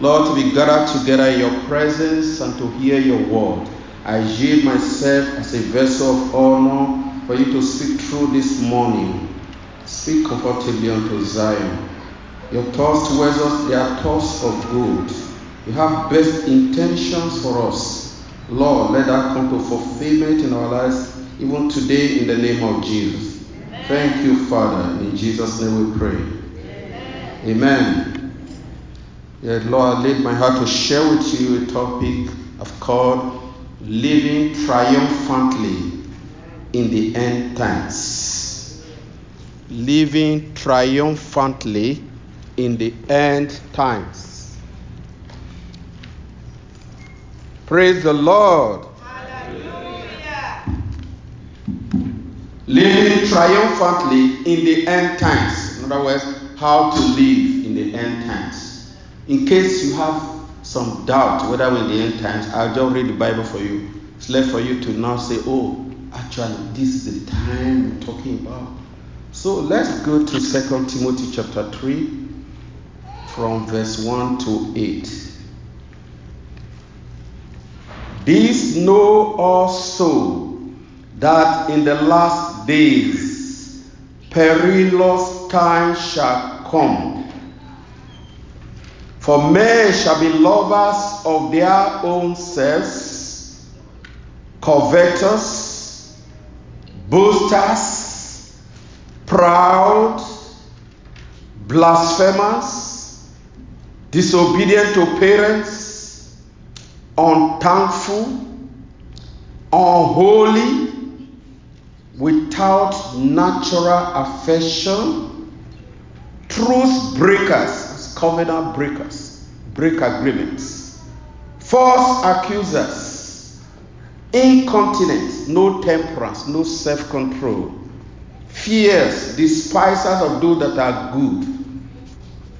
Lord, to be gathered together in your presence and to hear your word. I yield myself as a vessel of honor for you to speak through this morning. Speak comfortably unto Zion. Your thoughts towards us, they are thoughts of good. You have best intentions for us. Lord, let that come to fulfillment in our lives, even today, in the name of Jesus. Amen. Thank you, Father. In Jesus' name we pray. Amen. Amen. Yeah, Lord, I laid my heart to share with you a topic I've called Living Triumphantly in the End Times. Living triumphantly in the end times. Praise the Lord. Hallelujah. Living triumphantly in the end times. In other words, how to live in the end times. In case you have some doubt whether we're in the end times, I'll just read the Bible for you. It's left for you to now say, oh, actually, this is the time we're talking about. So let's go to 2 Timothy chapter 3 from verse 1 to 8. This know also that in the last days perilous times shall come for men shall be lovers of their own selves, covetous, boasters, proud, blasphemers, disobedient to parents, unthankful, unholy, without natural affection, truth breakers covenant breakers, break agreements, false accusers, incontinence, no temperance, no self control, fierce, despisers of those that are good.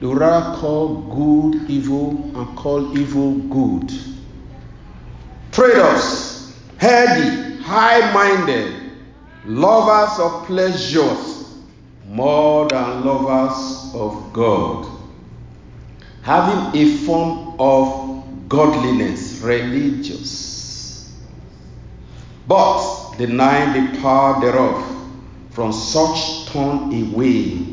They rather call good evil and call evil good. Traitors, heady, high minded, lovers of pleasures more than lovers of God having a form of godliness, religious, but denying the power thereof, from such turn away.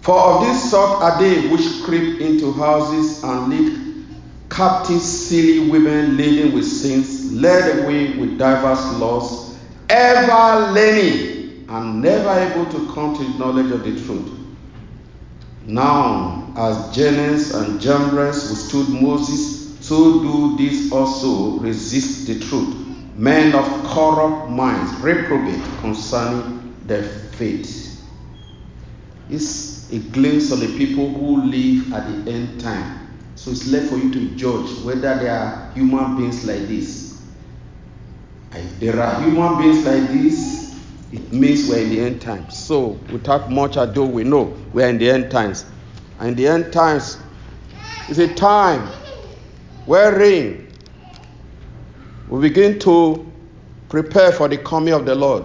For of this sort are they which creep into houses and lead captive silly women laden with sins, led away with diverse laws, ever learning and never able to come to the knowledge of the truth. Now, as Jannes and Jambres withstood Moses, so do these also resist the truth. Men of corrupt minds, reprobate concerning their faith. It's a glimpse of the people who live at the end time. So it's left for you to judge whether there are human beings like this. If there are human beings like this, it means we're in the end times. So, without much ado, we know we're in the end times. And in the end times is a time wherein we begin to prepare for the coming of the Lord.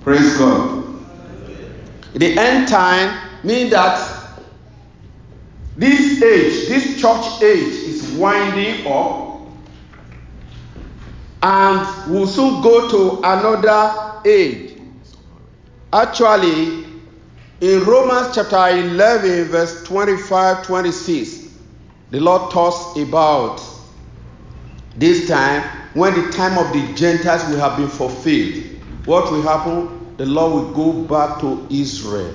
Praise God. The end time means that this age, this church age, is winding up and will soon go to another age. Actually, in Romans chapter 11, verse 25 26, the Lord talks about this time when the time of the Gentiles will have been fulfilled. What will happen? The Lord will go back to Israel.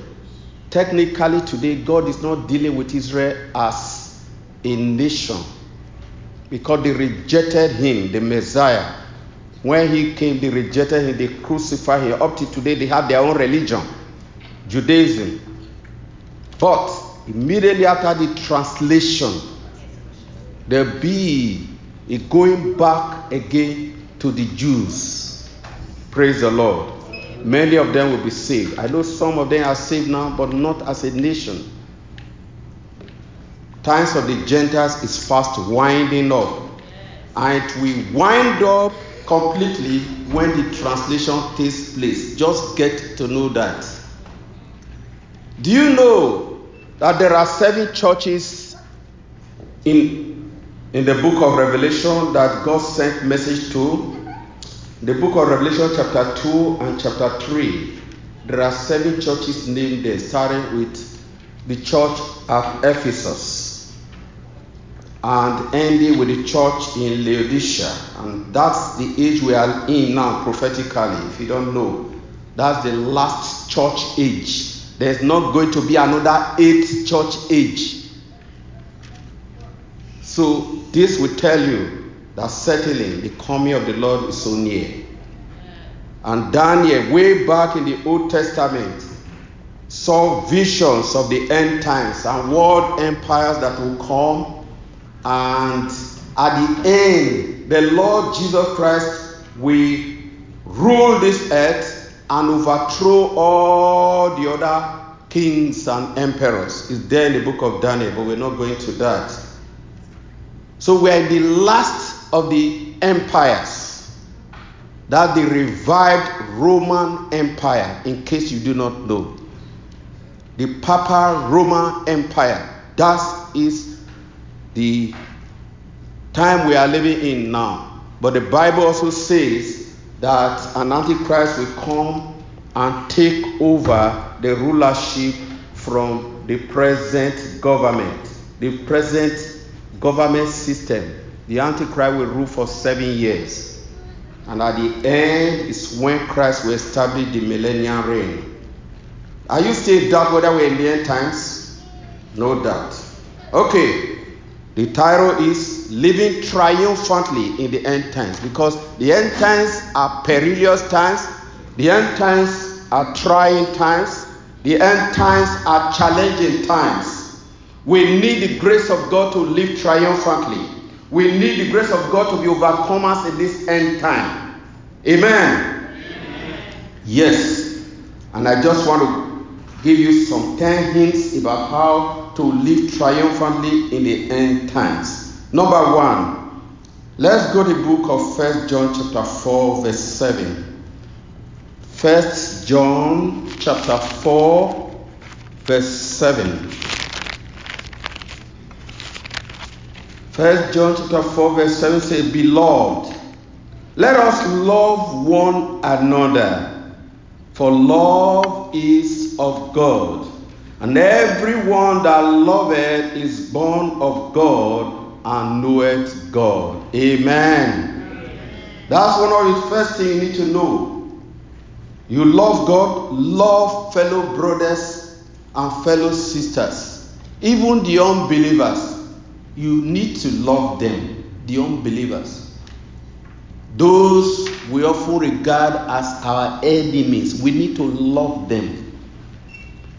Technically, today, God is not dealing with Israel as a nation because they rejected him, the Messiah. When he came, they rejected him, they crucified him. Up to today, they have their own religion, Judaism. But immediately after the translation, there'll be a going back again to the Jews. Praise the Lord. Many of them will be saved. I know some of them are saved now, but not as a nation times of the Gentiles is fast winding up. And we wind up completely when the translation takes place. Just get to know that. Do you know that there are seven churches in, in the book of Revelation that God sent message to? The book of Revelation, chapter 2 and chapter 3, there are seven churches named there, starting with the church at Ephesus and ending with the church in Laodicea. And that's the age we are in now, prophetically, if you don't know. That's the last church age. There's not going to be another eighth church age. So, this will tell you that certainly the coming of the Lord is so near. And Daniel, way back in the Old Testament, saw visions of the end times and world empires that will come. And at the end, the Lord Jesus Christ will rule this earth and overthrow all the other kings and emperors. It's there in the book of Daniel, but we're not going to that. So we're in the last of the empires that the revived Roman Empire, in case you do not know. The Papal Roman Empire. That is the time we are living in now. But the Bible also says that an Antichrist will come and take over the rulership from the present government, the present government system the Antichrist will rule for seven years. And at the end is when Christ will establish the millennial reign. Are you still doubt whether we're in the end times? No doubt. Okay. The title is Living Triumphantly in the End Times because the end times are perilous times, the end times are trying times, the end times are challenging times. We need the grace of God to live triumphantly. We need the grace of God to be overcomers in this end time. Amen. Amen. Yes. And I just want to give you some 10 hints about how to live triumphantly in the end times. Number one, let's go to the book of First John chapter 4, verse 7. First John chapter 4, verse 7. First John chapter 4, verse 7 says, Beloved, let us love one another, for love is of God. And everyone that loveth is born of God and knoweth God. Amen. That's one of the first things you need to know. You love God, love fellow brothers and fellow sisters, even the unbelievers you need to love them, the unbelievers. Those we often regard as our enemies, we need to love them.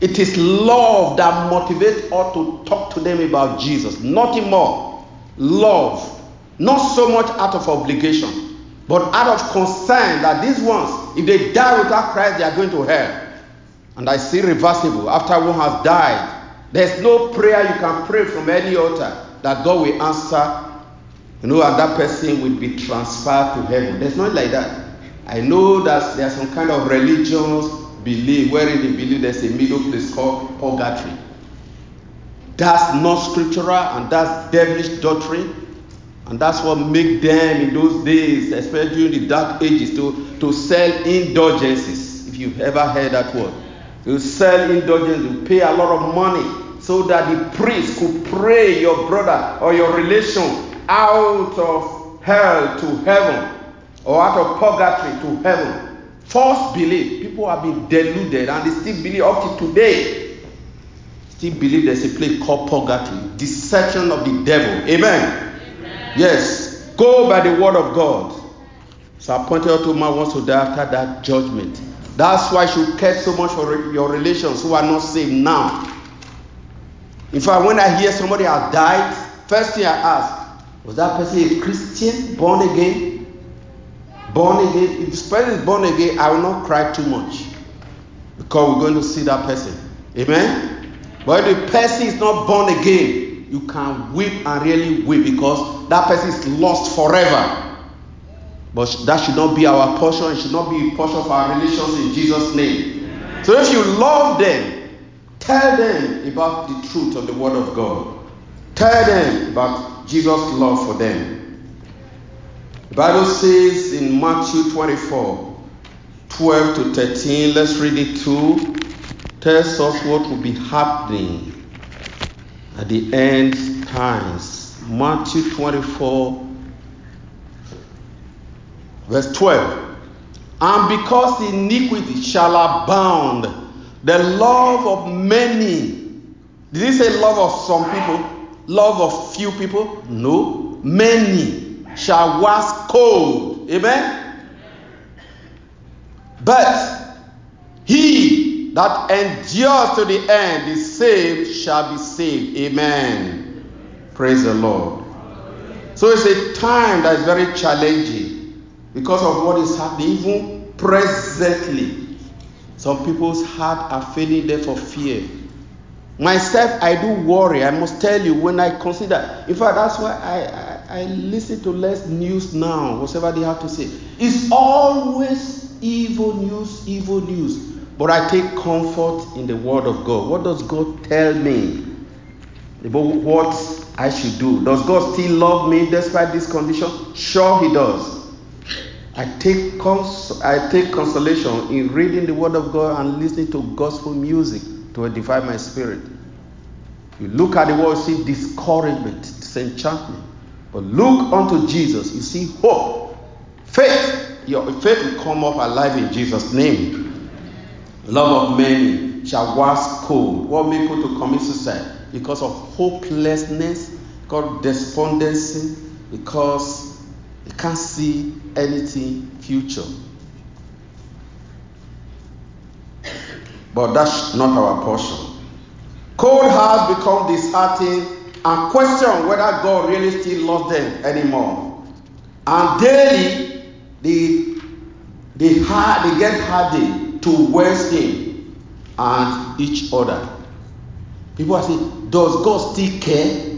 It is love that motivates us to talk to them about Jesus. Nothing more. Love. Not so much out of obligation, but out of concern that these ones, if they die without Christ, they are going to hell. And I see reversible. After one has died, there's no prayer you can pray from any altar that God will answer, you know, and that person will be transferred to heaven. There's not like that. I know that there are some kind of religious belief wherein they believe there's a middle place called purgatory. That's not scriptural and that's devilish doctrine. And that's what made them in those days, especially during the dark ages, to, to sell indulgences. If you've ever heard that word. To sell indulgences, you pay a lot of money so that the priest could pray your brother or your relation out of hell to heaven or out of purgatory to heaven. False belief. People have been deluded and they still believe up to today. Still believe there's a place called purgatory. Deception of the devil. Amen. Amen. Yes. Go by the word of God. So I pointed out to man wants to die after that judgment. That's why you should care so much for your relations who are not saved now. In fact, when I hear somebody has died, first thing I ask, was that person a Christian, born again? Born again? If the person is born again, I will not cry too much because we're going to see that person. Amen? But if the person is not born again, you can weep and really weep because that person is lost forever. But that should not be our portion. It should not be a portion of our relations in Jesus' name. So if you love them, Tell them about the truth of the Word of God. Tell them about Jesus' love for them. The Bible says in Matthew 24 12 to 13, let's read it too. Tells us what will be happening at the end times. Matthew 24, verse 12. And because iniquity shall abound, the love of many, did he say love of some people? Love of few people? No. Many shall wax cold. Amen? But he that endures to the end, is saved shall be saved. Amen. Praise the Lord. So it's a time that is very challenging because of what is happening, even presently. Some people's heart are failing there for fear. Myself, I do worry. I must tell you when I consider. In fact, that's why I, I, I listen to less news now, whatever they have to say. It's always evil news, evil news. But I take comfort in the Word of God. What does God tell me about what I should do? Does God still love me despite this condition? Sure, He does. I take, cons- I take consolation in reading the Word of God and listening to gospel music to edify my spirit. You look at the world, see discouragement, disenchantment. But look unto Jesus, you see hope, faith. Your faith will come up alive in Jesus' name. Love of many shall wax cold. What make people to commit suicide? Because of hopelessness, because despondency, because they can't see anything future. But that's not our portion. Cold hearts become disheartened and question whether God really still loves them anymore. And daily they they, they get hardened to waste him and each other. People are saying, Does God still care?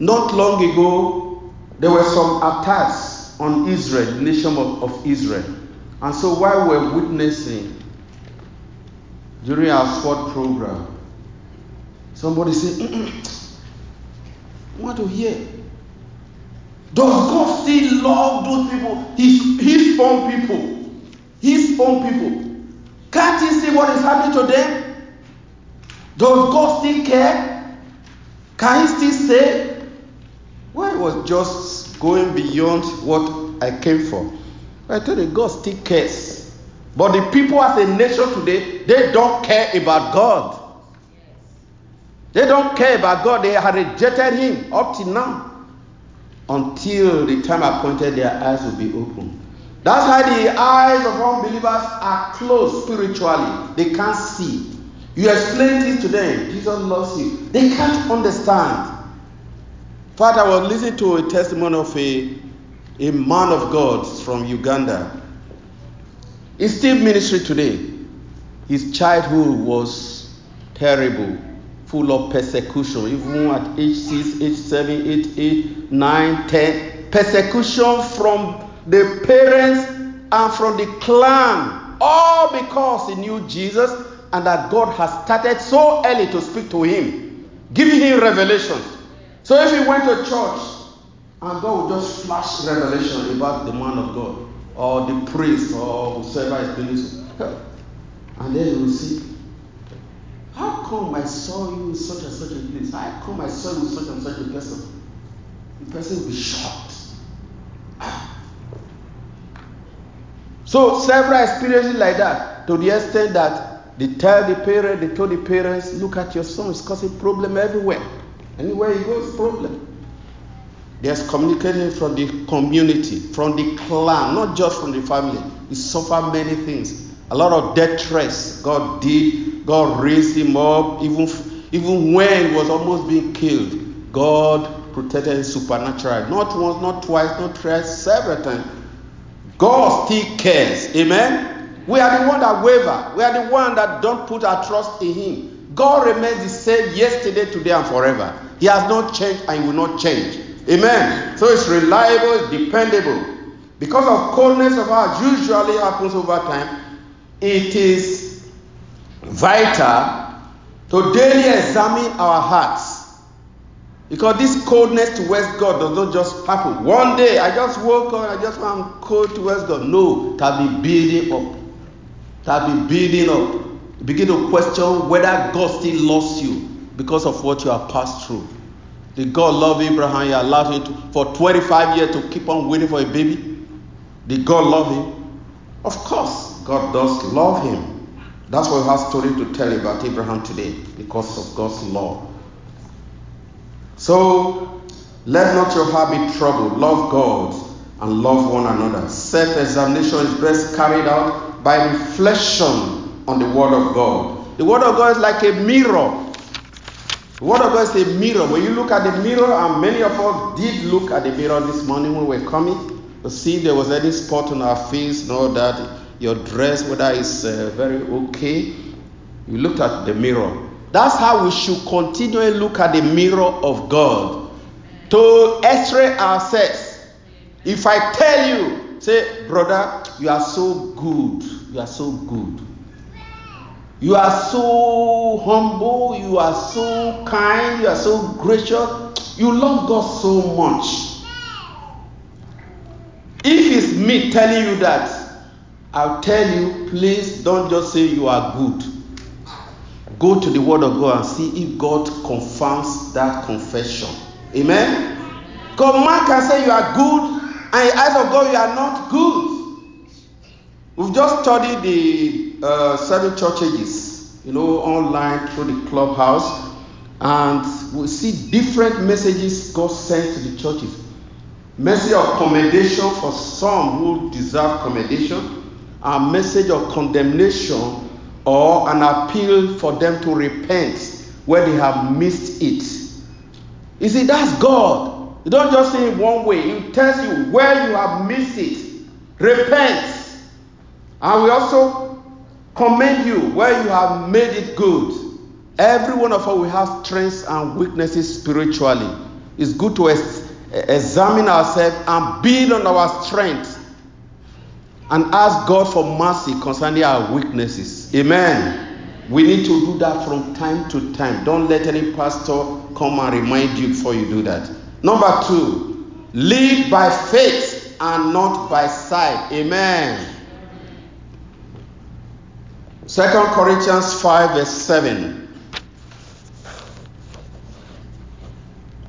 Not long ago, there were some attacks on Israel, the nation of, of Israel. And so while we're witnessing during our sport program, somebody said, want to hear. Does God still love those people? His, his own people. His own people. Can't he see what is happening to them? Does God still care? Can he still say? Well, it was just going beyond what I came for. I told you, God still cares. But the people as a nation today, they don't care about God. They don't care about God. They have rejected Him up to now. Until the time appointed, their eyes will be opened. That's why the eyes of unbelievers are closed spiritually. They can't see. You explain this to them. Jesus loves you. They can't understand. Father, I was listening to a testimony of a, a man of God from Uganda. He's still ministry today. His childhood was terrible, full of persecution, even at age 6, age 7, age 8, 9, 10. Persecution from the parents and from the clan, all because he knew Jesus and that God has started so early to speak to him, giving him revelations. So if he went to church and God would just flash revelation about the man of God or the priest or whoever is doing and then you will see, how come I saw you in such and such a place? How come I saw you in such and such a person? The person will be shocked. Ah. So several experiences like that, to the extent that they tell the parent, they told the parents, look at your son, it's causing problem everywhere. Anywhere he goes, problem. There's communication from the community, from the clan, not just from the family. He suffered many things. A lot of death threats God did. God raised him up, even, even when he was almost being killed. God protected him supernaturally. Not once, not twice, not thrice, several times. God still cares. Amen. We are the one that waver. We are the one that don't put our trust in Him. God remains the same yesterday, today, and forever. He has not changed and will not change. Amen. So it's reliable, it's dependable. Because of coldness of heart, usually happens over time. It is vital to daily examine our hearts. Because this coldness towards God does not just happen. One day I just woke up I just want cold towards God. No, that be building up. That be building up. You begin to question whether God still loves you because of what you have passed through. Did God love Abraham? He allowed him to, for 25 years to keep on waiting for a baby. Did God love him? Of course, God does love him. That's why we have story to tell about Abraham today because of God's love. So let not your heart be troubled. Love God and love one another. Self-examination is best carried out by reflection on the Word of God. The Word of God is like a mirror the Word of God is a mirror. When you look at the mirror, and many of us did look at the mirror this morning when we were coming to see if there was any spot on our face, know that your dress, whether it's uh, very okay. You looked at the mirror. That's how we should continually look at the mirror of God to x-ray ourselves. If I tell you, say, brother, you are so good, you are so good. You are so humble, you are so kind, you are so gracious, you love God so much. If it's me telling you that, I'll tell you, please don't just say you are good. Go to the Word of God and see if God confirms that confession. Amen? God, man can say you are good, and in eyes of God, you are not good. We've just studied the uh, seven church ages, you know, online through the clubhouse, and we see different messages God sent to the churches. Message of commendation for some who deserve commendation, a message of condemnation or an appeal for them to repent where they have missed it. You see, that's God. You don't just say it one way, He tells you where you have missed it. Repent. And we also commend you where you have made it good. Every one of us we have strengths and weaknesses spiritually. It's good to ex- examine ourselves and build on our strength and ask God for mercy concerning our weaknesses. Amen. We need to do that from time to time. Don't let any pastor come and remind you before you do that. Number two, live by faith and not by sight. Amen. 2 Corinthians 5, verse 7.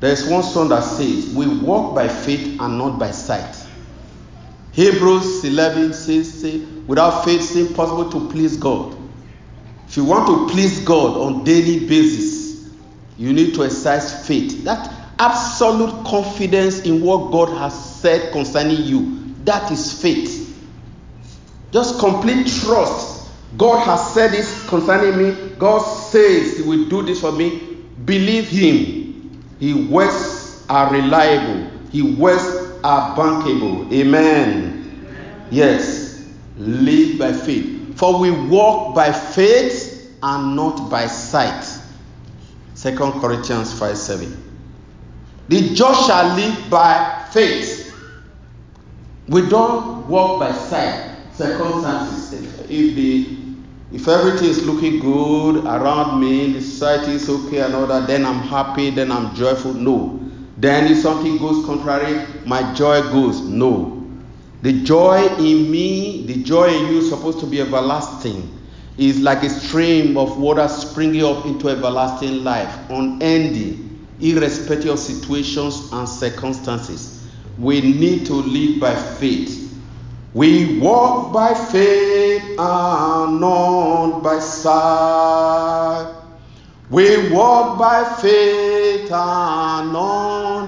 There's one song that says, We walk by faith and not by sight. Hebrews 11 says, say, Without faith, it's impossible to please God. If you want to please God on daily basis, you need to exercise faith. That absolute confidence in what God has said concerning you, that is faith. Just complete trust God has said this concerning me. God says He will do this for me. Believe Him. His words are reliable. His words are bankable. Amen. Amen. Yes. Live by faith. For we walk by faith and not by sight. Second Corinthians 5 7. The just shall live by faith. We don't walk by sight. Circumstances. If the if everything is looking good around me, the society is okay and all that, then I'm happy, then I'm joyful. No. Then if something goes contrary, my joy goes. No. The joy in me, the joy in you is supposed to be everlasting. It's like a stream of water springing up into everlasting life, unending, irrespective of situations and circumstances. We need to live by faith we walk by faith and not by sight. We walk by faith and not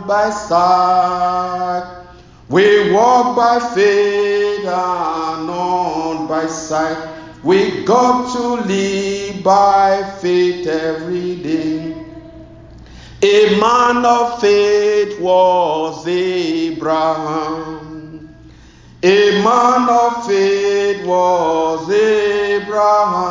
by sight. We walk by faith and not by sight. We got to live by faith every day. A man of faith was Abraham. A man of faith was Abraham.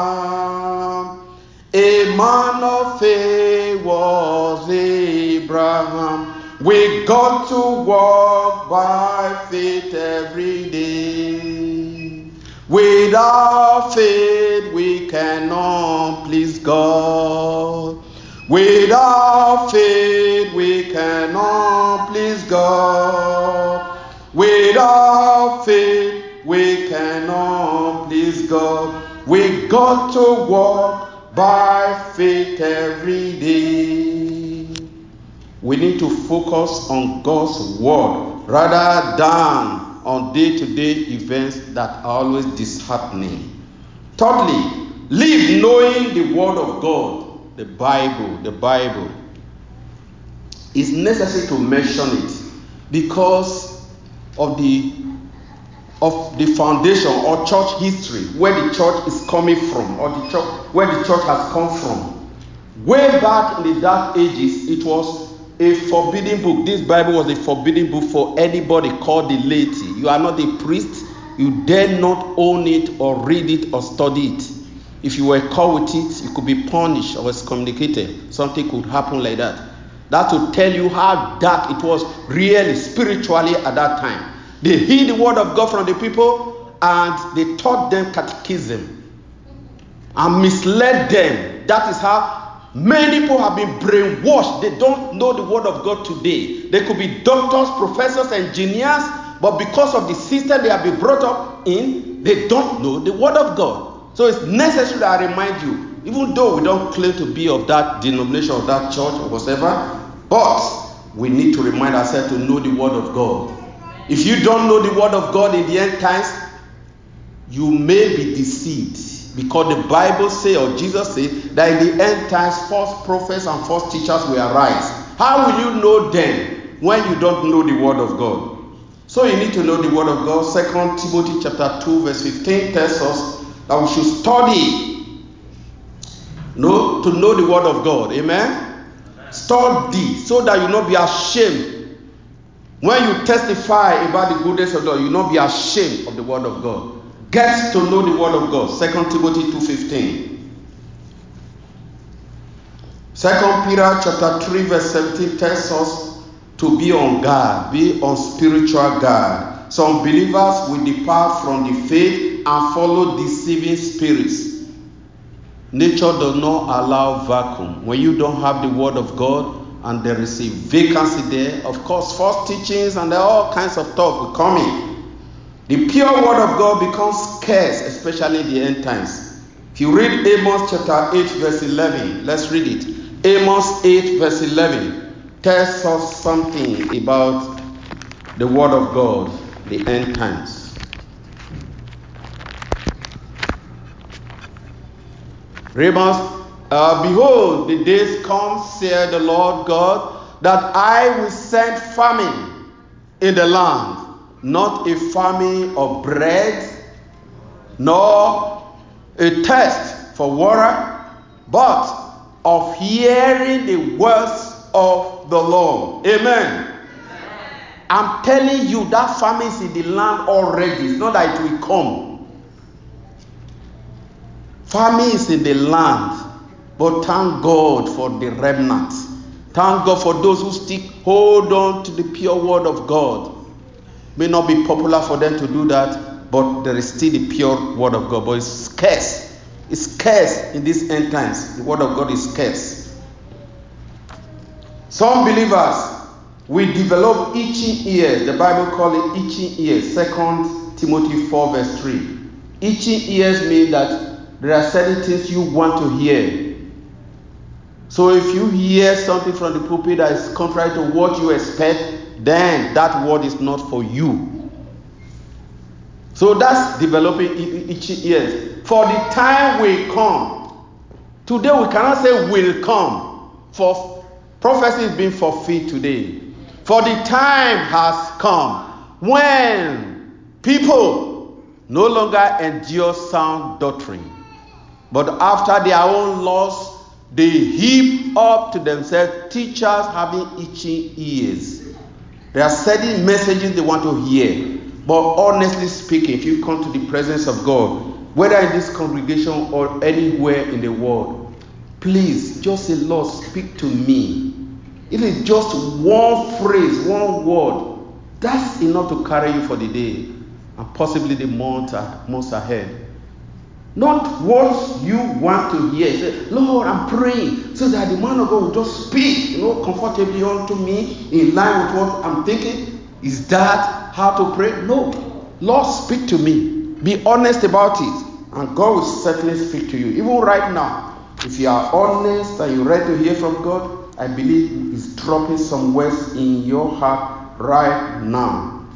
A man of faith was Abraham. We got to walk by faith every day. Without faith, we cannot please God. Without faith, we cannot please God. Without faith, we cannot please God. We got to walk by faith every day. We need to focus on God's word rather than on day to day events that are always disheartening. Thirdly, live knowing the word of God, the Bible, the Bible. It's necessary to mention it because of the of the foundation or church history where the church is coming from or the church where the church has come from way back in the dark ages it was a forbidden book. This bible was a forbidden book for anybody called the laity. You are not a priest. You dare not own it or read it or study it. If you were caught with it you could be punished or excommunicated. Something could happen like that. That will tell you how dark it was really spiritually at that time. They heard the word of God from the people and they taught them catechism and misled them. That is how many people have been brainwashed. They don't know the word of God today. They could be doctors, professors, engineers, but because of the system they have been brought up in, they don't know the word of God. So it's necessary that I remind you, even though we don't claim to be of that denomination or that church or whatever, but we need to remind ourselves to know the word of God. If you don't know the word of God in the end times, you may be deceived because the Bible say or Jesus say that in the end times false prophets and false teachers will arise. How will you know them when you don't know the word of God? So you need to know the word of God. Second Timothy chapter 2 verse 15 tells us that we should study know, to know the word of God. Amen? Study so that you not be ashamed when you testify about the goodness of God, you not be ashamed of the word of God. Get to know the word of God. 2 Timothy 2.15. 2 Peter chapter 3 verse 17 tells us to be on guard, be on spiritual guard. Some believers will depart from the faith and follow deceiving spirits. Nature does not allow vacuum. When you don't have the word of God, and there is a vacancy there. Of course, false teachings and all kinds of talk will come in. The pure word of God becomes scarce, especially in the end times. If you read Amos chapter 8, verse 11, let's read it. Amos 8, verse 11 tells us something about the word of God, the end times. Amos uh, Behold, the days come, saith the Lord God, that I will send famine in the land, not a famine of bread, nor a thirst for water, but of hearing the words of the Lord. Amen. I'm telling you that famine is in the land already. It's not that it will come. Famine is in the land. But thank God for the remnant. Thank God for those who stick, hold on to the pure word of God. May not be popular for them to do that, but there is still the pure word of God. But it's scarce. It's scarce in these end times. The word of God is scarce. Some believers we develop itching ears. The Bible calls it itching ears. Second Timothy 4, verse 3. Itching ears mean that there are certain things you want to hear so if you hear something from the pulpit that is contrary to what you expect, then that word is not for you. So that's developing itching ears. For the time will come. Today we cannot say will come. For prophecy is being fulfilled today. For the time has come when people no longer endure sound doctrine, but after their own laws they heap up to themselves teachers having itching ears. There are certain messages they want to hear. But honestly speaking, if you come to the presence of God, whether in this congregation or anywhere in the world, please just say, Lord, speak to me. If it's just one phrase, one word, that's enough to carry you for the day and possibly the month, months ahead. Not what you want to hear. Say, Lord, I'm praying so that the man of God will just speak, you know, comfortably unto me in line with what I'm thinking. Is that how to pray? No. Lord, speak to me. Be honest about it. And God will certainly speak to you. Even right now, if you are honest and you're ready to hear from God, I believe He's dropping some words in your heart right now.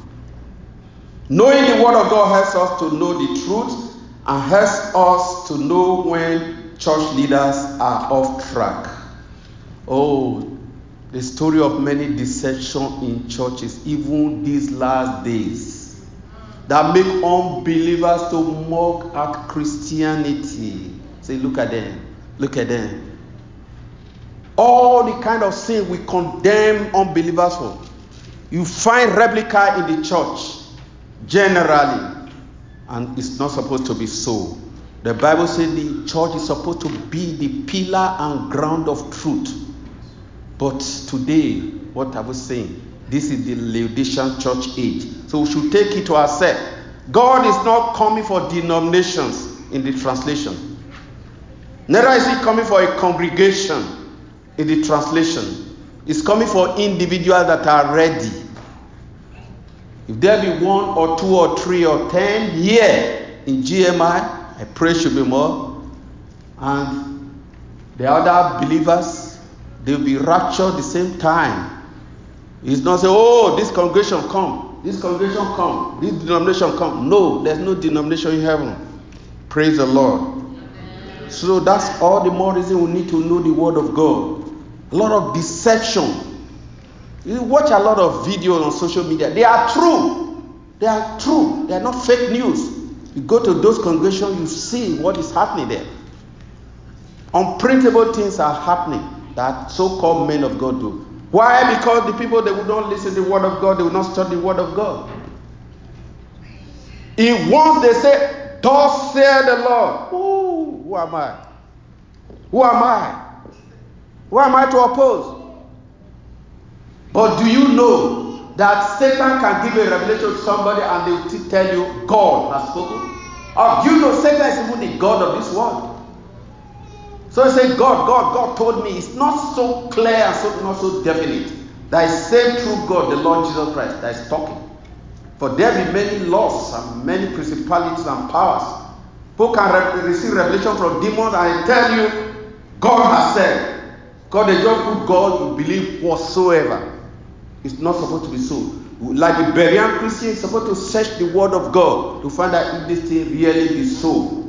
Knowing the Word of God helps us to know the truth and helps us to know when church leaders are off track. Oh, the story of many deception in churches, even these last days, that make unbelievers to mock at Christianity. Say, look at them, look at them. All the kind of sin we condemn unbelievers for. You find replica in the church generally and it's not supposed to be so. The Bible says the church is supposed to be the pillar and ground of truth. But today, what are we saying? This is the Laodicean church age. So we should take it to ourselves. God is not coming for denominations in the translation. Neither is He coming for a congregation in the translation. He's coming for individuals that are ready if there be one or two or three or ten here in GMI, I pray should be more. And the other believers, they'll be raptured the same time. It's not say, oh, this congregation come, this congregation come, this denomination come. No, there's no denomination in heaven. Praise the Lord. So that's all the more reason we need to know the word of God. A lot of deception you watch a lot of videos on social media. They are true. They are true. They are not fake news. You go to those congregations, you see what is happening there. Unprintable things are happening that so-called men of God do. Why? Because the people they would not listen to the word of God, they would not study the word of God. If once they say, Thus saith the Lord, Ooh, who am I? Who am I? Who am I to oppose? But do you know that Satan can give a revelation to somebody and they will tell you God has spoken? Or you know Satan is even the God of this world? So I say, God, God, God told me. It's not so clear and so not so definite. That is same true God, the Lord Jesus Christ, that is talking. For there be many laws and many principalities and powers. Who can re- receive revelation from demons and tell you, God has said. God is just good God you believe whatsoever. It's not supposed to be so. Like the Berean Christian is supposed to search the word of God to find out if this thing really is so.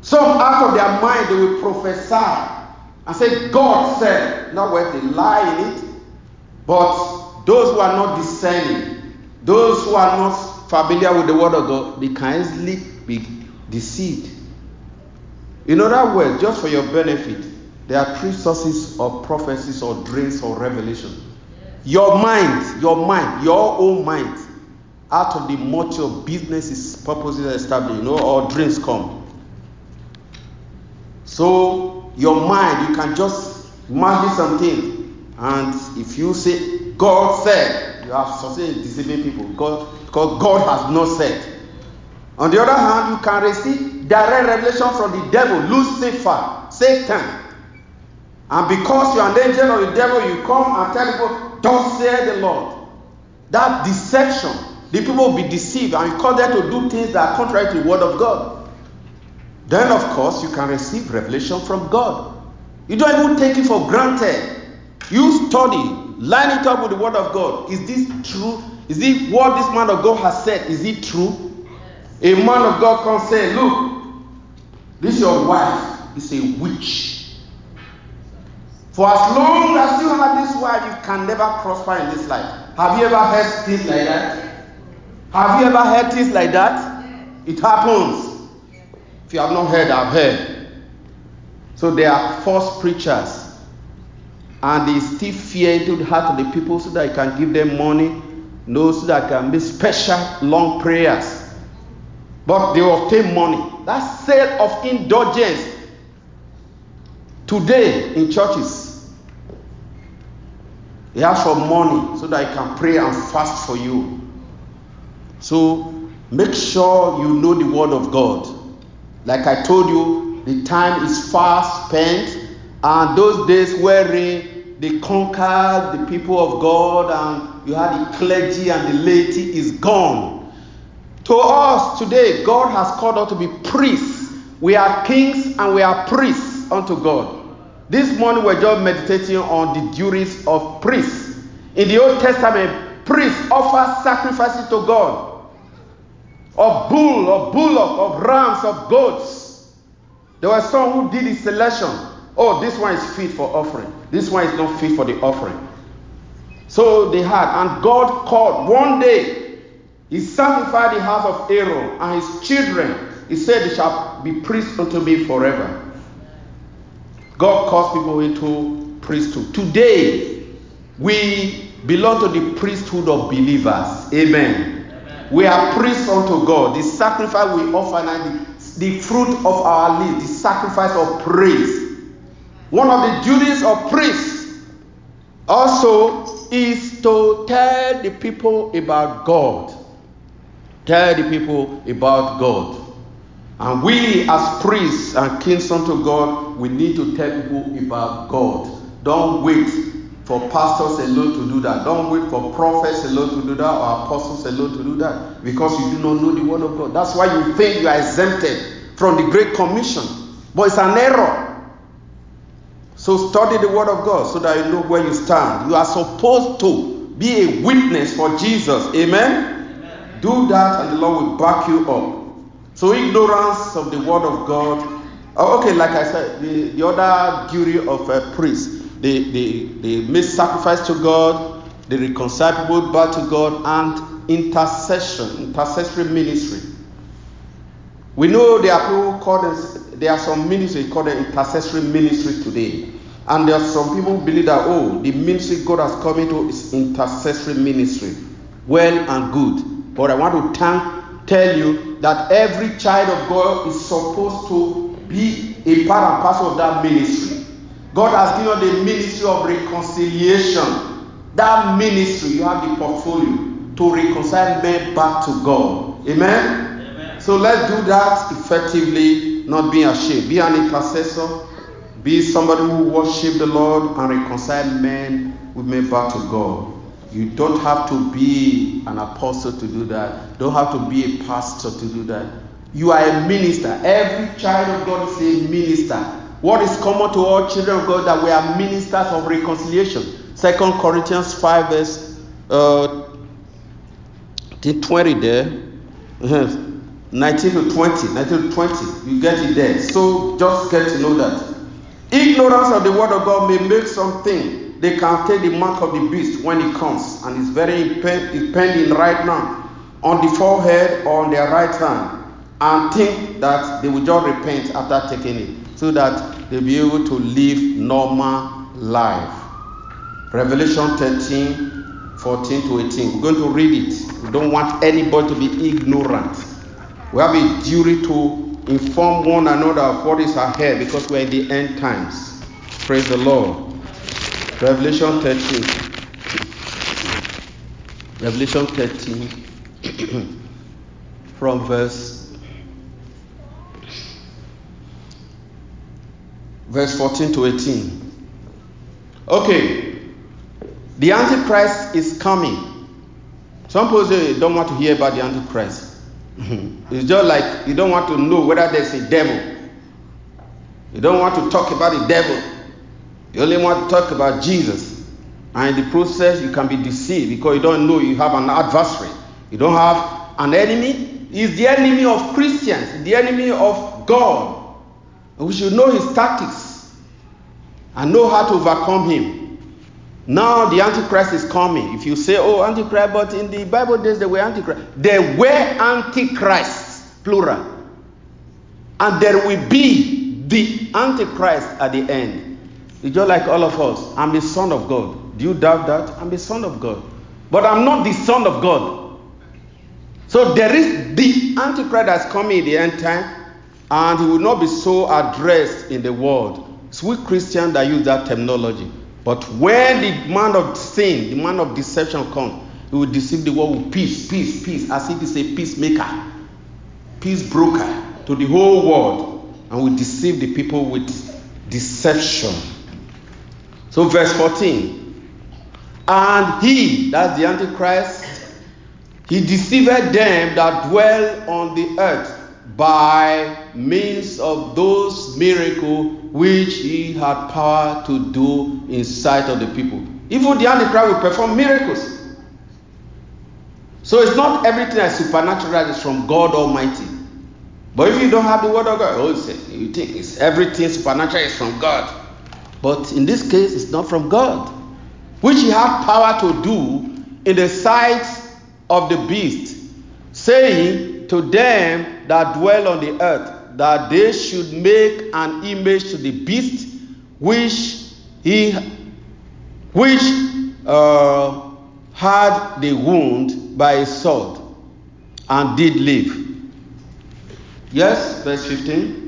Some out of their mind they will prophesy and say, God said, not where they lie in it, but those who are not discerning, those who are not familiar with the word of God, they can easily be deceived. In other words, just for your benefit, there are three sources of prophecies or dreams or revelation. Your mind, your mind, your own mind, out of the much of business is purposes established, you know, or dreams come. So your mind, you can just imagine something, and if you say God said, you have succeeded in deceiving people God, because God has not said. On the other hand, you can receive direct revelation from the devil, Lucifer, Satan. And because you are an angel of the devil, you come and tell people, Thus saith the Lord. That deception, the people will be deceived and you call them to do things that are contrary to the word of God. Then, of course, you can receive revelation from God. You don't even take it for granted. You study, line it up with the word of God. Is this true? Is it what this man of God has said? Is it true? A man of God can say, Look, this your wife is a witch. For as long as you have this wife, you can never prosper in this life. Have you ever heard things like that? Have you ever heard things like that? It happens. If you have not heard, I've heard. So there are false preachers, and they still fear into the heart of the people so that I can give them money, know so that can make special long prayers. But they obtain money. That sale of indulgence today in churches he asks for money so that he can pray and fast for you. So make sure you know the word of God. Like I told you, the time is far spent, and those days wherein they conquered the people of God and you had the clergy and the laity is gone. To us today, God has called us to be priests. We are kings and we are priests unto God. This morning we're just meditating on the duties of priests. In the Old Testament, priests offer sacrifices to God of bull, of bullock, of rams, of goats. There were some who did the selection. Oh, this one is fit for offering. This one is not fit for the offering. So they had, and God called one day. He sanctified the house of Aaron and his children. He said, They shall be priests unto me forever. God calls people into priesthood. Today, we belong to the priesthood of believers. Amen. Amen. We are priests unto God. The sacrifice we offer now, the, the fruit of our lips, the sacrifice of praise. One of the duties of priests also is to tell the people about God. Tell the people about God. And we, as priests and kings unto God, we need to tell people about God. Don't wait for pastors alone to do that. Don't wait for prophets alone to do that or apostles alone to do that because you do not know the word of God. That's why you think you are exempted from the Great Commission. But it's an error. So study the word of God so that you know where you stand. You are supposed to be a witness for Jesus. Amen? Amen. Do that and the Lord will back you up. So ignorance of the word of God. Oh, okay, like I said, the, the other duty of a priest, they, they, they make sacrifice to God, they reconcile people back to God, and intercession, intercessory ministry. We know there are people called there are some ministry called the intercessory ministry today. And there are some people who believe that, oh, the ministry God has come into is intercessory ministry. Well and good. But I want to thank tell you that every child of God is supposed to be a part and parcel of that ministry. God has given the ministry of reconciliation. That ministry, you have the portfolio to reconcile men back to God. Amen? Amen? So let's do that effectively, not being ashamed. Be an intercessor, be somebody who worship the Lord and reconcile men with men back to God. You don't have to be an apostle to do that. Don't have to be a pastor to do that. You are a minister. Every child of God is a minister. What is common to all children of God that we are ministers of reconciliation. Second Corinthians 5 verse uh, 20 there. 19 to 20. 19 to 20. You get it there. So just get to know that. Ignorance of the word of God may make something they can take the mark of the beast when it comes, and it's very pending right now on the forehead or on their right hand, and think that they will just repent after taking it, so that they'll be able to live normal life. Revelation 13, 14 to 18. We're going to read it. We don't want anybody to be ignorant. We have a duty to inform one another of what is ahead because we're in the end times. Praise the Lord. Revelation 13. Revelation 13 from verse verse 14 to 18. Okay. The Antichrist is coming. Some people say don't want to hear about the Antichrist. it's just like you don't want to know whether there's a devil. You don't want to talk about the devil. You only want to talk about Jesus. And in the process, you can be deceived because you don't know you have an adversary. You don't have an enemy. He's the enemy of Christians, the enemy of God. We should know his tactics and know how to overcome him. Now the Antichrist is coming. If you say, oh, Antichrist, but in the Bible days there were Antichrist. There were Antichrists, plural. And there will be the Antichrist at the end. It's just like all of us. I'm the son of God. Do you doubt that? I'm the son of God. But I'm not the son of God. So there is the Antichrist that's coming in the end time, and he will not be so addressed in the world. We Christians that use that terminology. But when the man of sin, the man of deception comes, he will deceive the world with peace, peace, peace, as if he's a peacemaker, peace broker. to the whole world and will deceive the people with deception. So, verse 14. And he, that's the Antichrist, he deceived them that dwell on the earth by means of those miracles which he had power to do in sight of the people. Even the Antichrist will perform miracles. So it's not everything that's supernatural that is from God Almighty. But if you don't have the word of God, oh, you think it's everything supernatural is from God. But in this case, it's not from God, which he had power to do in the sight of the beast, saying to them that dwell on the earth that they should make an image to the beast which he which uh, had the wound by a sword and did live. Yes, verse 15.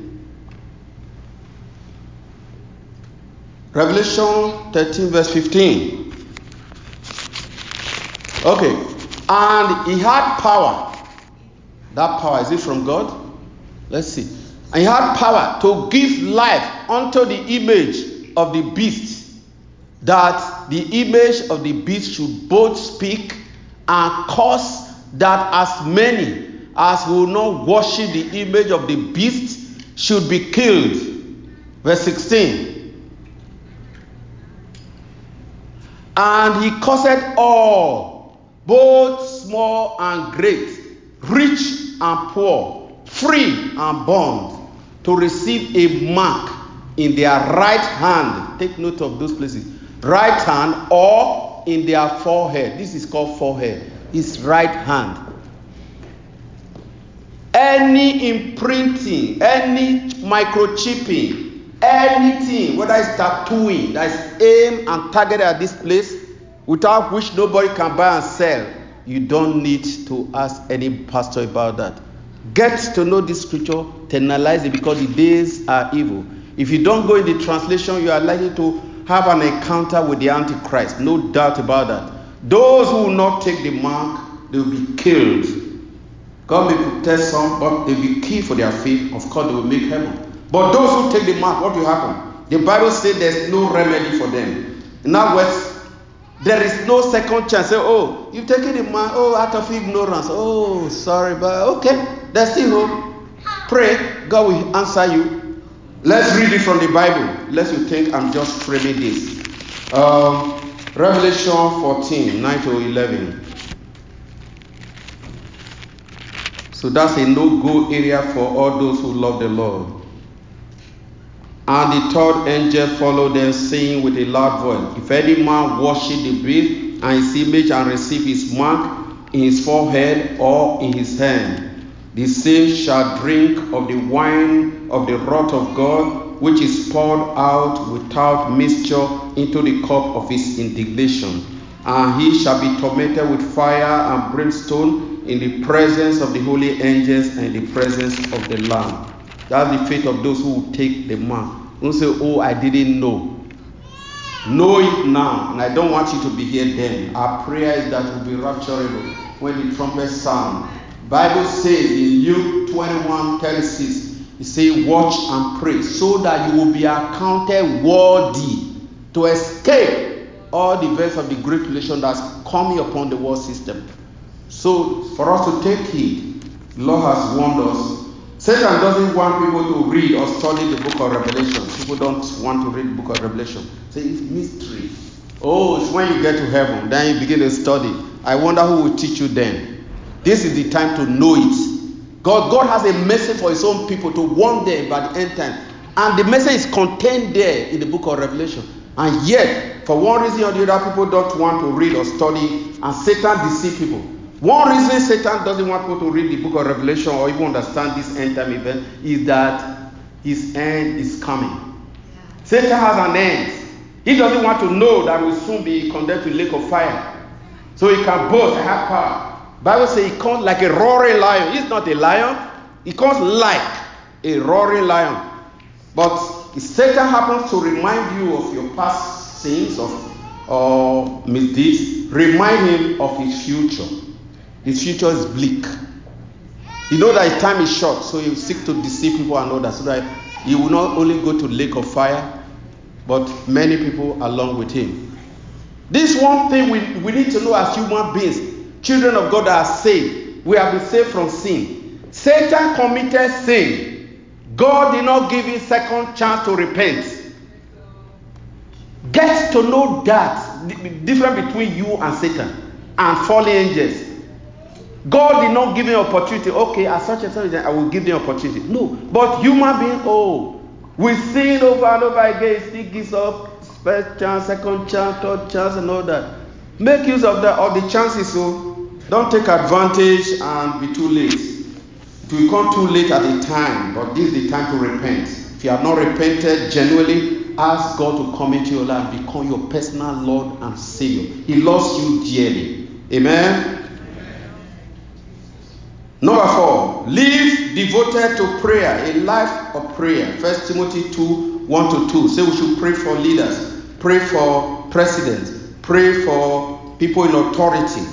Revelation 13, verse 15. Okay. And he had power. That power, is it from God? Let's see. And he had power to give life unto the image of the beast, that the image of the beast should both speak and cause that as many as will not worship the image of the beast should be killed. Verse 16. And he caused all, both small and great, rich and poor, free and bond, to receive a mark in their right hand. Take note of those places. Right hand or in their forehead. This is called forehead. His right hand. Any imprinting, any microchipping, anything, whether it's tattooing that is aimed and targeted at this place, without which nobody can buy and sell, you don't need to ask any pastor about that. Get to know this scripture, analyze it because the days are evil. If you don't go in the translation, you are likely to have an encounter with the Antichrist. No doubt about that. Those who will not take the mark, they will be killed. God may protect some, but they will be killed for their faith. Of course, they will make heaven. But those who take the mark, what will happen? The Bible says there's no remedy for them. In other words, there is no second chance. Say, oh, you've taken the mark, oh, out of ignorance. Oh, sorry, but okay, there's still hope. Pray, God will answer you. Let's read it from the Bible. Lest you think I'm just framing this. Um, Revelation 14, 9 to 11. So that's a no go area for all those who love the Lord. And the third angel followed them, saying with a loud voice, If any man worship the beast and his image and receive his mark in his forehead or in his hand, the same shall drink of the wine of the wrath of God, which is poured out without mixture into the cup of his indignation. And he shall be tormented with fire and brimstone in the presence of the holy angels and in the presence of the Lamb. That's the fate of those who take the mark. Don't say, Oh, I didn't know. Know it now, and I don't want you to be here then. Our prayer is that will be rapturable when the trumpet sound. Bible says in Luke 21 36, it says, Watch and pray so that you will be accounted worthy to escape all the events of the great tribulation that's coming upon the world system. So, for us to take heed, the Lord has warned us Satan doesn't want people to read or study the book of Revelation. People don't want to read the book of Revelation. Say it's mystery. Oh, it's when you get to heaven, then you begin to study. I wonder who will teach you then. This is the time to know it. God, God has a message for his own people to warn them about the end time. And the message is contained there in the book of Revelation. And yet, for one reason or the other, people don't want to read or study, and Satan deceives people. One reason Satan doesn't want people to read the book of Revelation or even understand this end time event is that his end is coming. Satan has an end. He doesn't want to know that we'll soon be condemned to lake of fire. So he can boast and have power. Bible says he comes like a roaring lion. He's not a lion. He comes like a roaring lion. But if Satan happens to remind you of your past sins of or misdeeds, remind him of his future. His future is bleak. You know that his time is short, so he will seek to deceive people and others so that he will not only go to lake of fire, but many people along with him. This one thing we, we need to know as human beings, children of God are saved. We have been saved from sin. Satan committed sin. God did not give him second chance to repent. Get to know that the difference between you and Satan and fallen angels. God did not give him opportunity. Okay, at such a time, I will give them opportunity. No, but human being, oh, we sin over and over again. Still gives up first chance, second chance, third chance, and all that. Make use of that of the chances. So oh. don't take advantage and be too late. It will come too late at the time, but this is the time to repent. If you have not repented genuinely, ask God to come into your life become your personal Lord and Savior. He loves you dearly. Amen. Number four, live devoted to prayer, a life of prayer. First Timothy 2 1 to 2. Say we should pray for leaders, pray for presidents, pray for people in authority.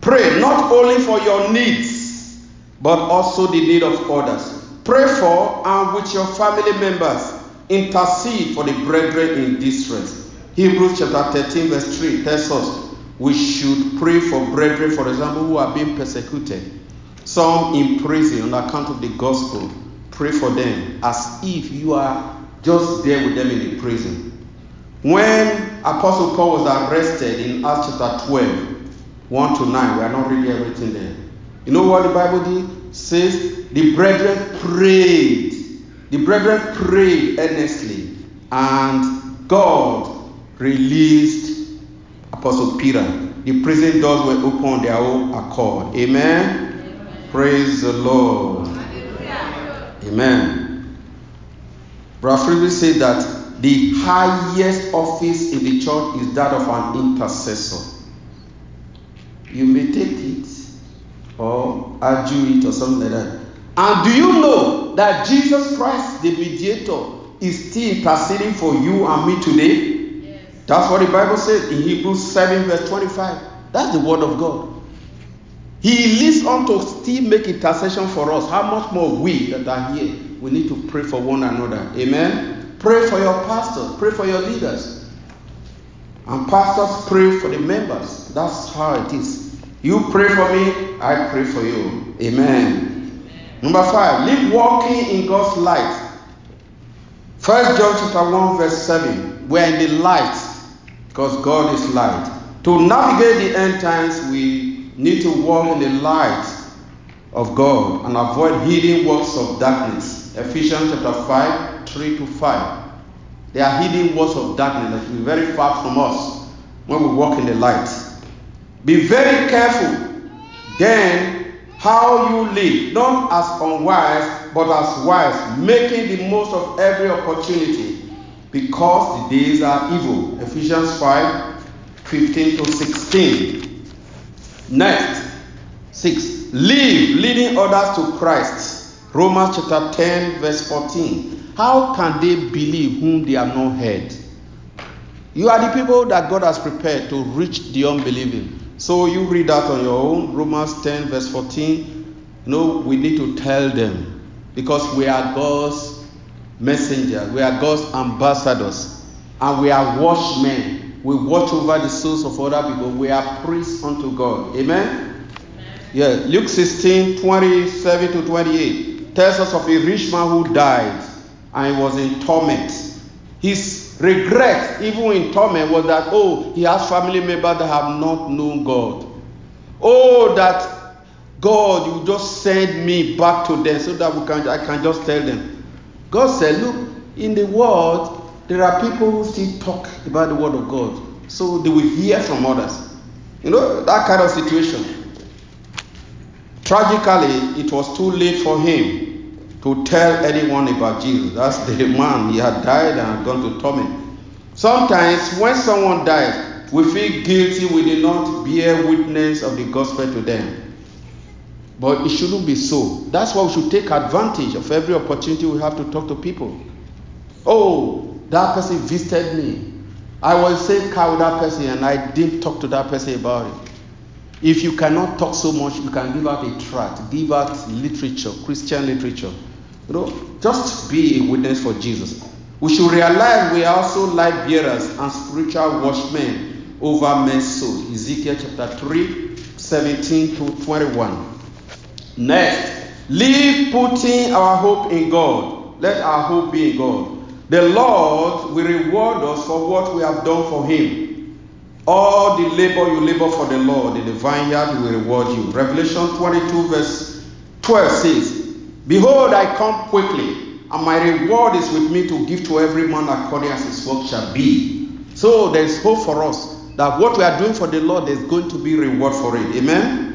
Pray not only for your needs, but also the need of others. Pray for and with your family members. Intercede for the brethren in distress. Hebrews chapter 13, verse 3 tells us we should pray for brethren, for example, who are being persecuted, some in prison on account of the gospel. Pray for them as if you are just there with them in the prison. When Apostle Paul was arrested in Acts chapter 12, 1 to 9, we are not reading everything there. You know what the Bible did? says the brethren prayed. The brethren prayed earnestly, and God released Apostle Peter. The prison doors were open on their own accord. Amen. Amen. Praise the Lord. Hallelujah. Amen. Brother said that the highest office in the church is that of an intercessor. You may take it or argue it or something like that. And do you know that Jesus Christ, the mediator, is still interceding for you and me today? That's what the Bible says in Hebrews 7, verse 25. That's the word of God. He lives on to still make intercession for us. How much more we that are here, we need to pray for one another. Amen. Pray for your pastors, pray for your leaders. And pastors pray for the members. That's how it is. You pray for me, I pray for you. Amen. Number five, live walking in God's light. First John chapter 1, verse 7. We're in the light because God is light. To navigate the end times, we need to walk in the light of God and avoid hidden works of darkness. Ephesians chapter 5, 3 to 5. There are hidden works of darkness that be very far from us when we walk in the light. Be very careful then how you live, not as unwise, but as wise, making the most of every opportunity because the days are evil. Ephesians 5 15 to 16. Next, 6. Live, leading others to Christ. Romans chapter 10, verse 14. How can they believe whom they have not heard? You are the people that God has prepared to reach the unbelieving. So you read that on your own. Romans 10, verse 14. No, we need to tell them because we are God's messengers, we are God's ambassadors, and we are watchmen. We watch over the souls of other people. We are priests unto God. Amen? Amen. Yeah, Luke 16 27 to 28 tells us of a rich man who died and he was in torment. His regret, even in torment, was that, oh, he has family members that have not known God. Oh, that God, you just send me back to them so that we can, I can just tell them. God said, Look, in the world, there are people who still talk about the word of God. So they will hear from others. You know, that kind of situation. Tragically, it was too late for him to tell anyone about Jesus. That's the man. He had died and gone to torment. Sometimes, when someone dies, we feel guilty we did not bear witness of the gospel to them. But it shouldn't be so. That's why we should take advantage of every opportunity we have to talk to people. Oh, that person visited me. I was saying car with that person and I didn't talk to that person about it. If you cannot talk so much, you can give out a tract, give out literature, Christian literature. You know, just be a witness for Jesus. We should realize we are also light bearers and spiritual watchmen over men's souls. Ezekiel chapter 3, 17 to 21. Next, leave putting our hope in God. Let our hope be in God. The Lord will reward us for what we have done for Him. All the labor you labor for the Lord in the vineyard will reward you. Revelation 22, verse 12 says, Behold, I come quickly, and my reward is with me to give to every man according as his work shall be. So there is hope for us that what we are doing for the Lord, there's going to be reward for it. Amen?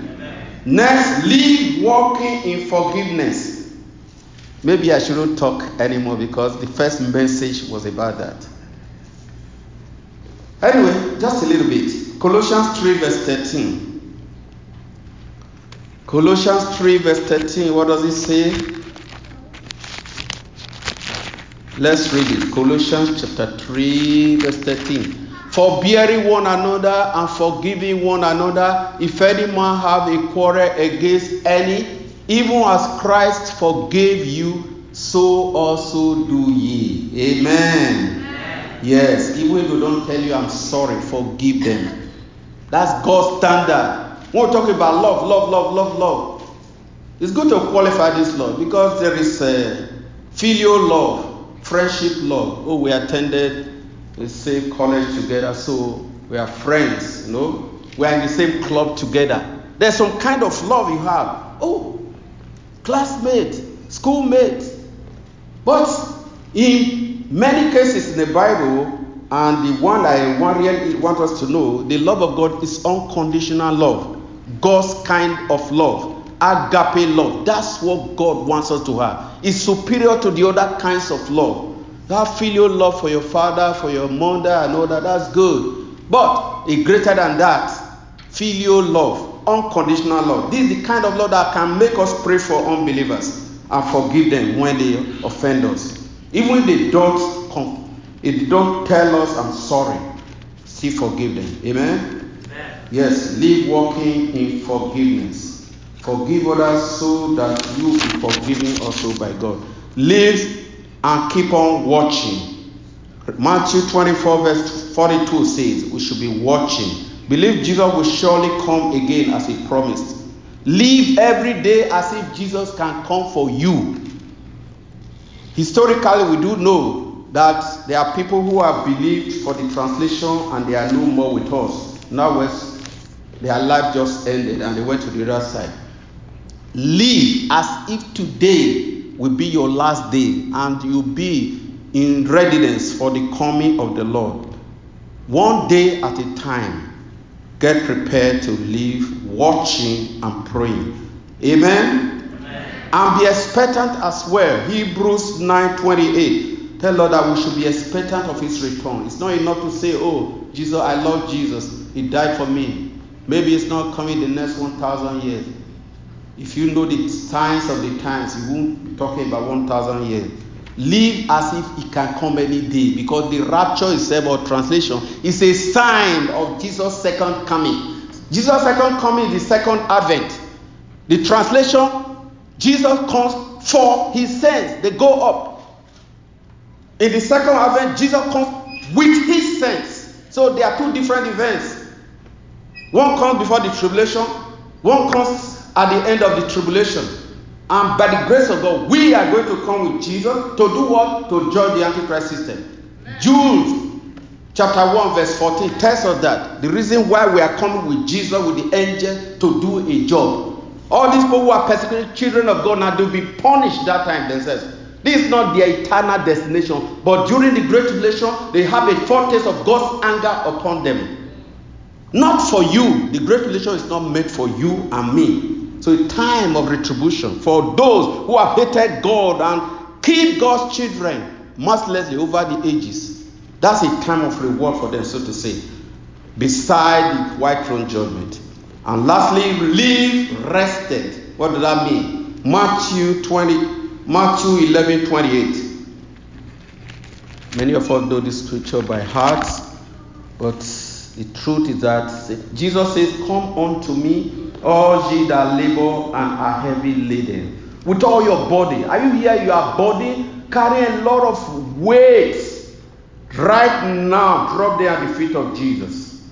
Next, live walking in forgiveness. Maybe I shouldn't talk anymore because the first message was about that. Anyway, just a little bit. Colossians 3, verse 13. Colossians 3, verse 13, what does it say? Let's read it. Colossians chapter 3, verse 13. Forbearing one another and forgiving one another, if any man have a quarrel against any, even as Christ forgave you, so also do ye. Amen. Amen. Yes, even if they don't tell you I'm sorry, forgive them. That's God's standard. When we talk about love, love, love, love, love, it's good to qualify this love because there is a filial love, friendship love. Oh, we attended the same college together, so we are friends, you know. We are in the same club together. There's some kind of love you have. Oh, classmate, schoolmate. But in many cases in the Bible, and the one I want, really want us to know, the love of God is unconditional love. God's kind of love. Agape love. That's what God wants us to have. It's superior to the other kinds of love. That filial love for your father, for your mother, and all that, that's good. But a greater than that, filial love, unconditional love. This is the kind of love that can make us pray for unbelievers and forgive them when they offend us. Even if they don't, come, if they don't tell us I'm sorry, still forgive them. Amen. Yes, live walking in forgiveness. Forgive others so that you be forgiven also by God. Live and keep on watching. Matthew 24, verse 42 says, We should be watching. Believe Jesus will surely come again as he promised. Live every day as if Jesus can come for you. Historically, we do know that there are people who have believed for the translation and they are no more with us. Now, their life just ended and they went to the other side. Live as if today will be your last day and you'll be in readiness for the coming of the Lord. One day at a time, get prepared to live watching and praying. Amen? Amen. And be expectant as well. Hebrews 9:28 tell Lord that we should be expectant of his return. It's not enough to say, Oh, Jesus, I love Jesus. He died for me. Maybe it's not coming the next 1,000 years. If you know the signs of the times, you won't be talking about 1,000 years. Live as if it can come any day because the rapture itself or translation is a sign of Jesus' second coming. Jesus' second coming is the second advent. The translation, Jesus comes for his saints. They go up. In the second advent, Jesus comes with his saints. So there are two different events. One comes before the tribulation, one comes at the end of the tribulation. And by the grace of God, we are going to come with Jesus to do what? To judge the Antichrist system. Jude chapter 1, verse 14 tells us that the reason why we are coming with Jesus, with the angel, to do a job. All these people who are persecuted children of God now, they'll be punished that time themselves. This is not their eternal destination, but during the great tribulation, they have a foretaste of God's anger upon them. Not for you. The great tribulation is not made for you and me. So a time of retribution for those who have hated God and killed God's children mercilessly over the ages. That's a time of reward for them, so to say, beside the white throne judgment. And lastly, live rested. What does that mean? Matthew 20, Matthew 11, 28. Many of us know this scripture by heart, but The truth is that Jesus says, Come unto me, all ye that labor and are heavy laden. With all your body. Are you here? You are body carrying a lot of weights. Right now, drop there at the feet of Jesus.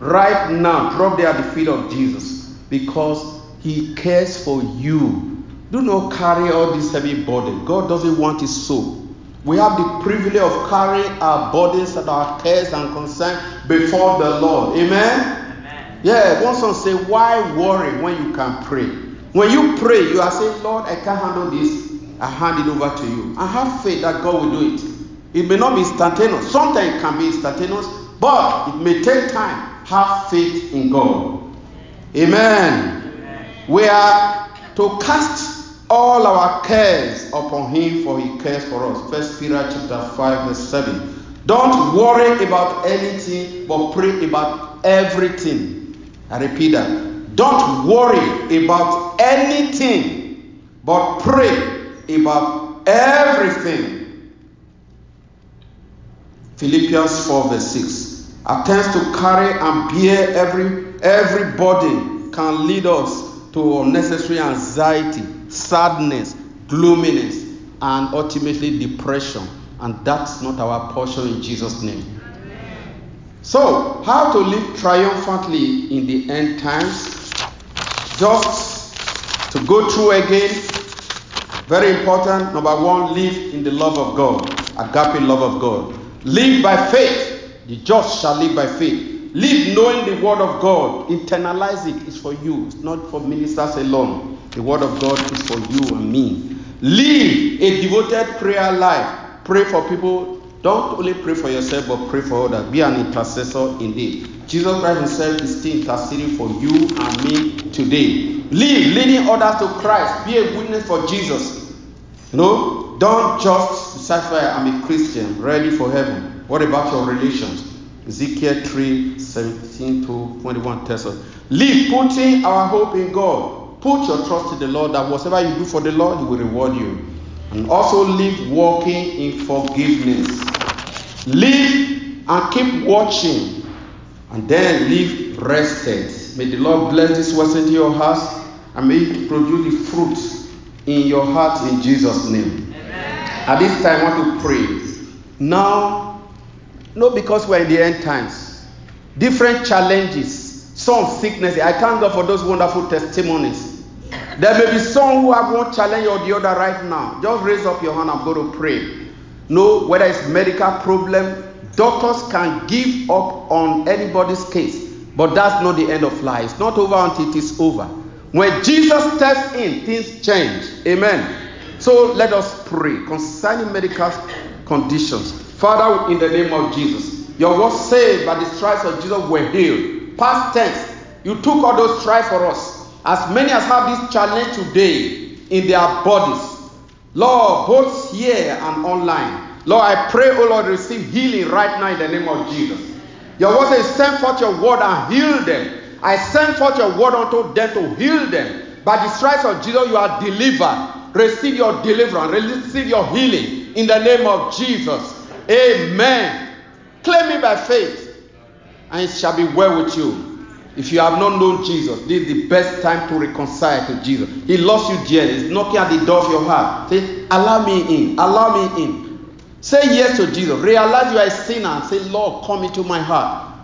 Right now, drop there at the feet of Jesus. Because he cares for you. Do not carry all this heavy burden. God doesn't want it so. We have the privilege of carrying our bodies and our cares and concerns before the Lord. Amen? Yeah, one song say, Why worry when you can pray? When you pray, you are saying, Lord, I can't handle this. I hand it over to you. I have faith that God will do it. It may not be instantaneous. Sometimes it can be instantaneous, but it may take time. Have faith in God. Amen. Amen. We are to cast all our cares upon him for he cares for us first peter chapter 5 verse 7 don't worry about anything but pray about everything i repeat that don't worry about anything but pray about everything philippians 4 verse 6 attempts to carry and bear every every burden can lead us to unnecessary anxiety sadness, gloominess, and ultimately depression. And that's not our portion in Jesus' name. So, how to live triumphantly in the end times? Just to go through again. Very important. Number one, live in the love of God, agape love of God. Live by faith. The just shall live by faith. Live knowing the word of God. Internalize it. It's for you. It's not for ministers alone. The word of God is for you and me. Live a devoted prayer life. Pray for people. Don't only pray for yourself, but pray for others. Be an intercessor indeed. Jesus Christ Himself is still interceding for you and me today. Live, leading others to Christ. Be a witness for Jesus. No, don't just decipher I'm a Christian, ready for heaven. What about your relations? Ezekiel 3 17 to 21 tells us. Live, putting our hope in God Put your trust in the Lord that whatever you do for the Lord, He will reward you. And also live walking in forgiveness. Live and keep watching. And then live rested. May the Lord bless this words into your heart and may it produce the fruit in your heart in Jesus' name. Amen. At this time, I want to pray. Now, not because we're in the end times, different challenges some sickness. I thank God for those wonderful testimonies. There may be some who have one challenge or the other right now. Just raise up your hand. I'm going to pray. No, whether it's medical problem, doctors can give up on anybody's case, but that's not the end of life. It's not over until it is over. When Jesus steps in, things change. Amen. So let us pray concerning medical conditions. Father, in the name of Jesus, your word said by the stripes of Jesus were healed past tense. You took all those stripes for us. As many as have this challenge today in their bodies, Lord, both here and online. Lord, I pray, oh Lord, receive healing right now in the name of Jesus. Your word says, send forth your word and heal them. I send forth your word unto them to heal them. By the stripes of Jesus, you are delivered. Receive your deliverance, receive your healing in the name of Jesus. Amen. Claim me by faith and it shall be well with you. If you have not known Jesus, this is the best time to reconcile to Jesus. He loves you dearly. He's knocking at the door of your heart. Say, Allow me in. Allow me in. Say yes to Jesus. Realize you are a sinner say, Lord, come into my heart.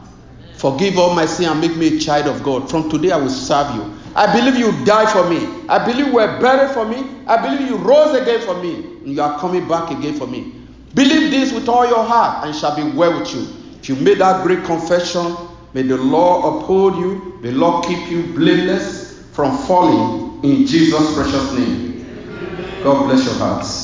Forgive all my sin and make me a child of God. From today, I will serve you. I believe you died for me. I believe you were buried for me. I believe you rose again for me. And you are coming back again for me. Believe this with all your heart and it shall be well with you. If you made that great confession, may the Lord uphold you, may the Lord keep you blameless from falling in Jesus' precious name. God bless your hearts.